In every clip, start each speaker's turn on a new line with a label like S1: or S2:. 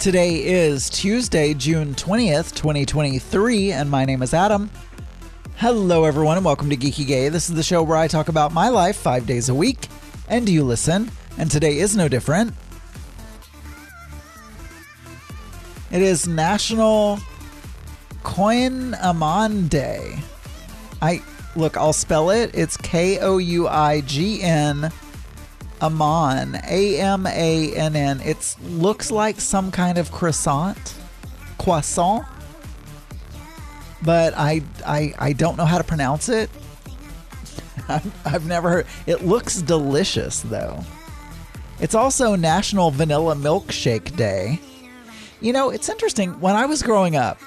S1: Today is Tuesday, June 20th, 2023, and my name is Adam. Hello, everyone, and welcome to Geeky Gay. This is the show where I talk about my life five days a week, and you listen, and today is no different. It is National Coin Amon Day. I look, I'll spell it. It's K O U I G N Amon, A M A N N. It looks like some kind of croissant, croissant, but I I I don't know how to pronounce it. I've, I've never heard. It looks delicious though. It's also National Vanilla Milkshake Day. You know, it's interesting. When I was growing up,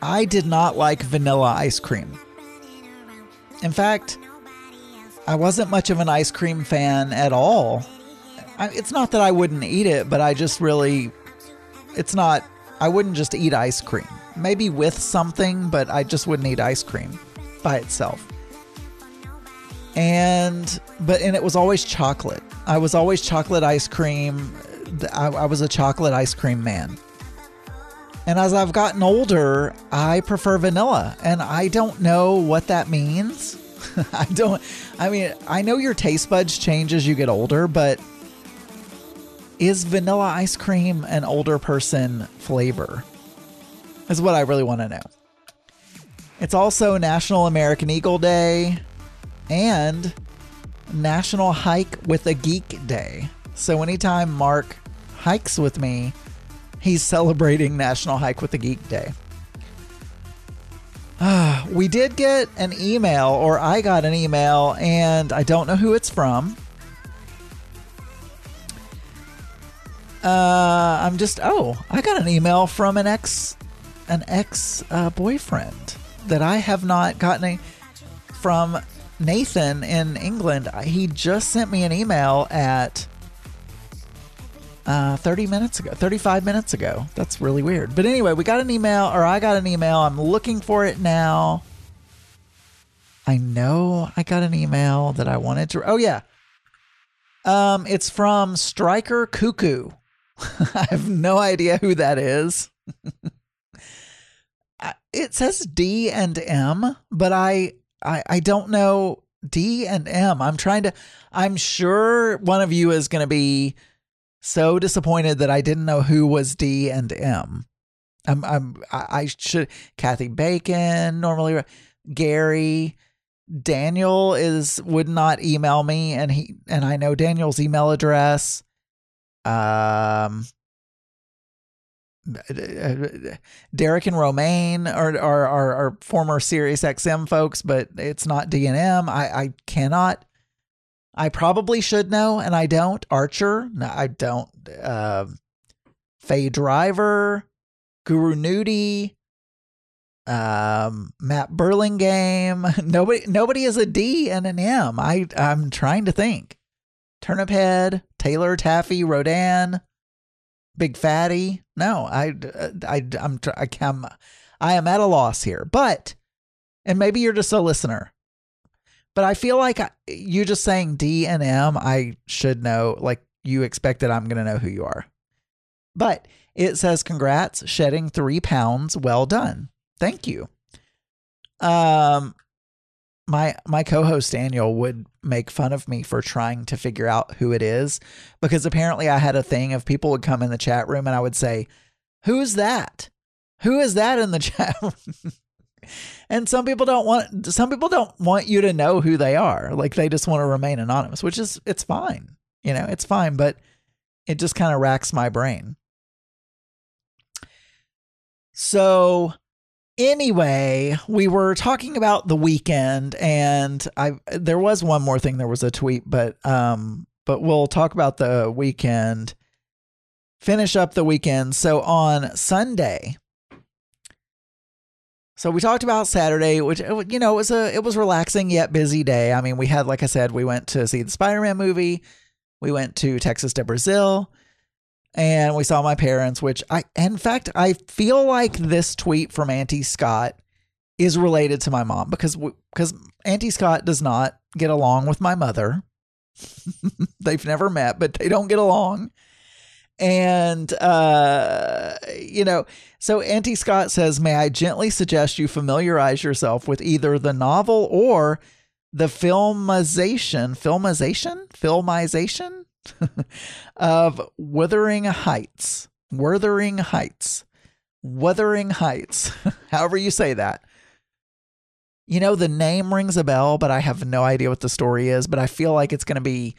S1: I did not like vanilla ice cream. In fact, I wasn't much of an ice cream fan at all. I, it's not that I wouldn't eat it, but I just really, it's not, I wouldn't just eat ice cream. Maybe with something, but I just wouldn't eat ice cream by itself. And, but, and it was always chocolate. I was always chocolate ice cream. I, I was a chocolate ice cream man. And as I've gotten older, I prefer vanilla. And I don't know what that means. I don't. I mean, I know your taste buds change as you get older, but is vanilla ice cream an older person flavor? Is what I really want to know. It's also National American Eagle Day and National Hike with a Geek Day. So anytime Mark hikes with me, he's celebrating National Hike with a Geek Day. We did get an email, or I got an email, and I don't know who it's from. Uh, I'm just oh, I got an email from an ex, an ex uh, boyfriend that I have not gotten a, from Nathan in England. He just sent me an email at uh, 30 minutes ago, 35 minutes ago. That's really weird. But anyway, we got an email, or I got an email. I'm looking for it now. I know I got an email that I wanted to. Oh, yeah. Um, it's from Striker Cuckoo. I have no idea who that is. it says D and M, but I, I I don't know D and M. I'm trying to. I'm sure one of you is going to be so disappointed that I didn't know who was D and M. I'm, I'm, I should, Kathy Bacon, normally Gary, Daniel is, would not email me and he, and I know Daniel's email address. Um, Derek and Romaine are, are, are, are former Sirius XM folks, but it's not D and M. I, I cannot I probably should know, and I don't. Archer, no, I don't. Uh, Faye Driver, Guru Nudie, um, Matt Burlingame. Nobody, nobody is a D and an M. I, I'm trying to think. Turnip Head, Taylor Taffy, Rodan, Big Fatty. No, I, I, I'm, I am, I am at a loss here. But, and maybe you're just a listener but I feel like you just saying D and M, I should know. Like you expected, I'm going to know who you are. But it says, "Congrats, shedding three pounds. Well done. Thank you." Um, my my co-host Daniel would make fun of me for trying to figure out who it is because apparently I had a thing of people would come in the chat room and I would say, "Who's that? Who is that in the chat?" And some people don't want some people don't want you to know who they are. Like they just want to remain anonymous which is it's fine you know it's fine but it just kind of racks my brain. So anyway we were talking about the weekend and i there was one more thing there was a tweet but um but we'll talk about the weekend finish up the weekend. So on sunday so we talked about Saturday, which uh, you know it was a it was relaxing yet busy day. I mean, we had like I said, we went to see the Spider-Man movie, we went to Texas de Brazil, and we saw my parents. Which I, in fact, I feel like this tweet from Auntie Scott is related to my mom because because Auntie Scott does not get along with my mother. They've never met, but they don't get along. And, uh, you know, so Auntie Scott says, May I gently suggest you familiarize yourself with either the novel or the filmization, filmization, filmization of Wuthering Heights. Wuthering Heights. Wuthering Heights. However you say that. You know, the name rings a bell, but I have no idea what the story is, but I feel like it's going to be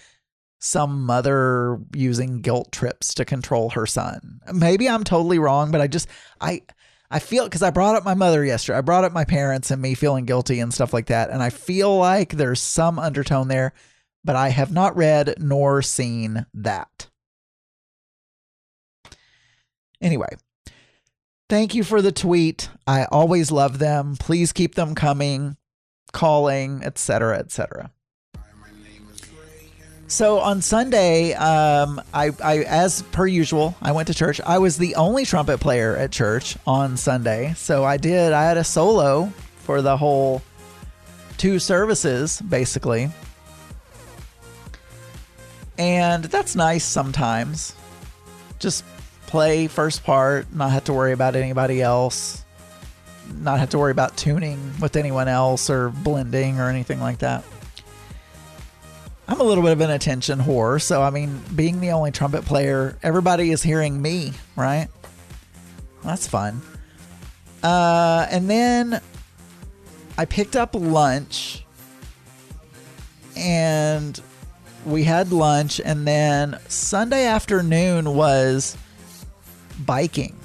S1: some mother using guilt trips to control her son. Maybe I'm totally wrong, but I just I I feel because I brought up my mother yesterday. I brought up my parents and me feeling guilty and stuff like that, and I feel like there's some undertone there, but I have not read nor seen that. Anyway, thank you for the tweet. I always love them. Please keep them coming, calling, etc., etc. So on Sunday, um, I, I, as per usual, I went to church. I was the only trumpet player at church on Sunday, so I did. I had a solo for the whole two services, basically, and that's nice sometimes. Just play first part, not have to worry about anybody else, not have to worry about tuning with anyone else or blending or anything like that. I'm a little bit of an attention whore, so I mean, being the only trumpet player, everybody is hearing me, right? That's fun. Uh, and then I picked up lunch and we had lunch, and then Sunday afternoon was biking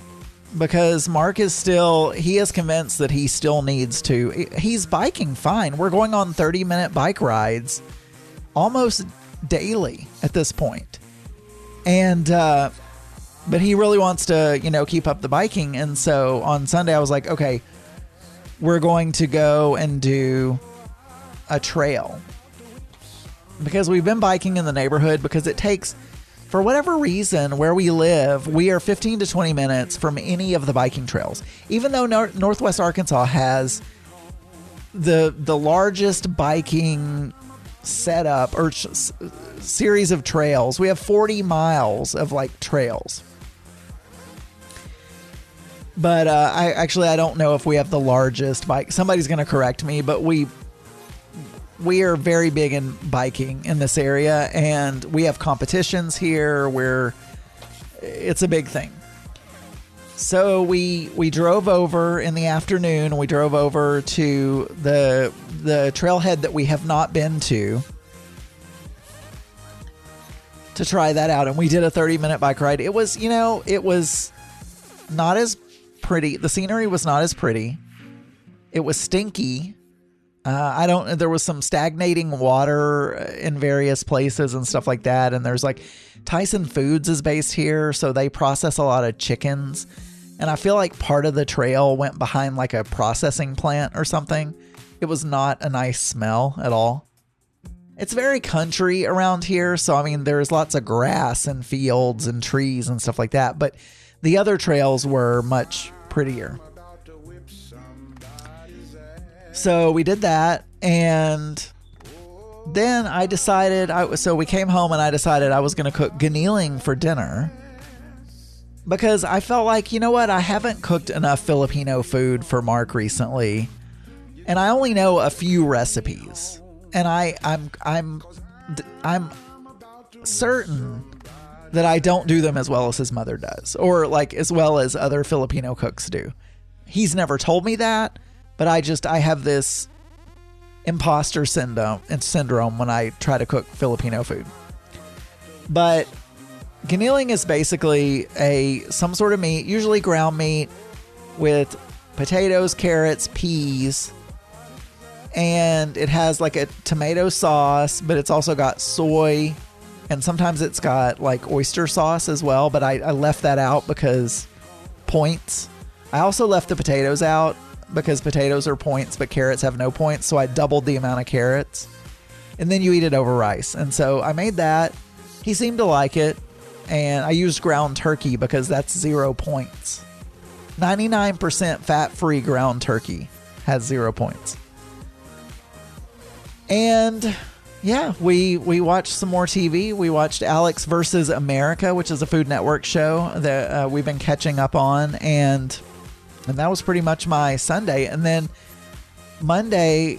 S1: because Mark is still he is convinced that he still needs to he's biking fine. We're going on 30 minute bike rides almost daily at this point. And, uh, but he really wants to, you know, keep up the biking. And so on Sunday, I was like, okay, we're going to go and do a trail because we've been biking in the neighborhood because it takes, for whatever reason, where we live, we are 15 to 20 minutes from any of the biking trails. Even though Nor- Northwest Arkansas has the the largest biking setup or sh- series of trails. We have 40 miles of like trails. But uh, I actually I don't know if we have the largest bike. Somebody's going to correct me, but we we are very big in biking in this area, and we have competitions here where it's a big thing. So we we drove over in the afternoon. We drove over to the the trailhead that we have not been to to try that out, and we did a 30 minute bike ride. It was you know it was not as pretty. The scenery was not as pretty. It was stinky. Uh, I don't. There was some stagnating water in various places and stuff like that. And there's like Tyson Foods is based here, so they process a lot of chickens. And I feel like part of the trail went behind like a processing plant or something. It was not a nice smell at all. It's very country around here, so I mean, there's lots of grass and fields and trees and stuff like that, but the other trails were much prettier. So we did that, and then I decided I so we came home and I decided I was going to cook giniling for dinner because I felt like, you know what, I haven't cooked enough Filipino food for Mark recently. And I only know a few recipes. And I I'm I'm I'm certain that I don't do them as well as his mother does or like as well as other Filipino cooks do. He's never told me that, but I just I have this imposter syndrome and syndrome when I try to cook Filipino food. But Giniling is basically a some sort of meat, usually ground meat, with potatoes, carrots, peas, and it has like a tomato sauce, but it's also got soy, and sometimes it's got like oyster sauce as well. But I, I left that out because points. I also left the potatoes out because potatoes are points, but carrots have no points. So I doubled the amount of carrots. And then you eat it over rice. And so I made that. He seemed to like it and I used ground turkey because that's zero points. 99% fat free ground turkey has zero points. And yeah, we we watched some more TV. We watched Alex versus America, which is a Food Network show that uh, we've been catching up on, and and that was pretty much my Sunday. And then Monday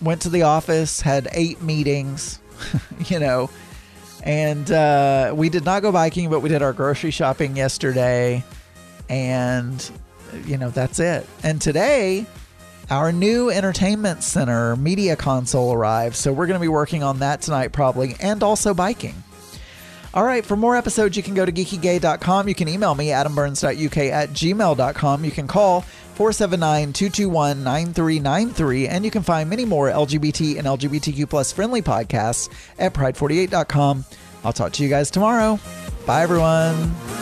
S1: went to the office, had eight meetings, you know, and uh, we did not go biking, but we did our grocery shopping yesterday, and you know that's it. And today our new entertainment center media console arrived, so we're going to be working on that tonight probably, and also biking. All right, for more episodes, you can go to geekygay.com. You can email me, adamburns.uk at gmail.com. You can call 479 221 9393, and you can find many more LGBT and LGBTQ plus friendly podcasts at pride48.com. I'll talk to you guys tomorrow. Bye, everyone.